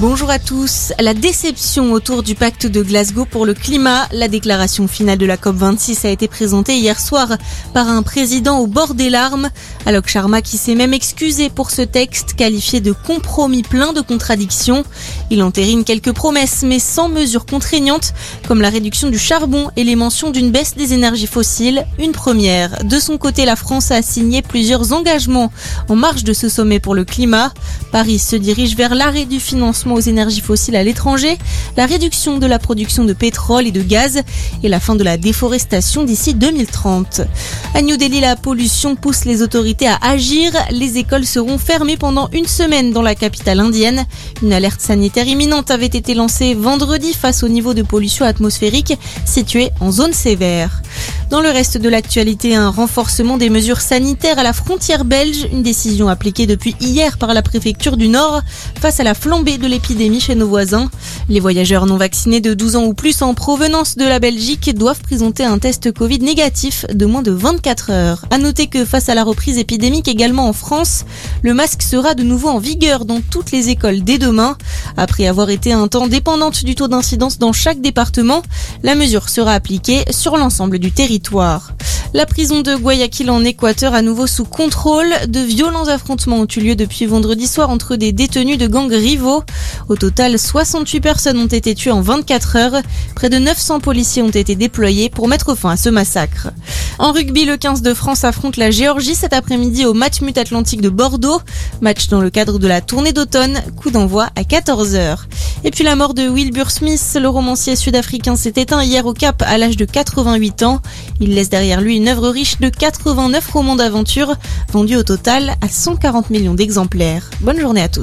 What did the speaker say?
Bonjour à tous. La déception autour du pacte de Glasgow pour le climat. La déclaration finale de la COP26 a été présentée hier soir par un président au bord des larmes. Alok Sharma qui s'est même excusé pour ce texte qualifié de compromis plein de contradictions. Il entérine quelques promesses mais sans mesures contraignantes comme la réduction du charbon et les mentions d'une baisse des énergies fossiles. Une première. De son côté, la France a signé plusieurs engagements en marge de ce sommet pour le climat. Paris se dirige vers l'arrêt du financement aux énergies fossiles à l'étranger, la réduction de la production de pétrole et de gaz et la fin de la déforestation d'ici 2030. À New Delhi, la pollution pousse les autorités à agir. Les écoles seront fermées pendant une semaine dans la capitale indienne. Une alerte sanitaire imminente avait été lancée vendredi face au niveau de pollution atmosphérique situé en zone sévère. Dans le reste de l'actualité, un renforcement des mesures sanitaires à la frontière belge, une décision appliquée depuis hier par la préfecture du Nord face à la flambée de l'épidémie chez nos voisins. Les voyageurs non vaccinés de 12 ans ou plus en provenance de la Belgique doivent présenter un test Covid négatif de moins de 24 heures. À noter que face à la reprise épidémique également en France, le masque sera de nouveau en vigueur dans toutes les écoles dès demain. Après avoir été un temps dépendante du taux d'incidence dans chaque département, la mesure sera appliquée sur l'ensemble du La prison de Guayaquil en Équateur à nouveau sous contrôle. De violents affrontements ont eu lieu depuis vendredi soir entre des détenus de gangs rivaux. Au total, 68 personnes ont été tuées en 24 heures. Près de 900 policiers ont été déployés pour mettre fin à ce massacre. En rugby, le 15 de France affronte la Géorgie cet après-midi au match Mut Atlantique de Bordeaux. Match dans le cadre de la tournée d'automne. Coup d'envoi à 14h. Et puis la mort de Wilbur Smith, le romancier sud-africain, s'est éteint hier au Cap à l'âge de 88 ans. Il laisse derrière lui une œuvre riche de 89 romans d'aventure, vendus au total à 140 millions d'exemplaires. Bonne journée à tous.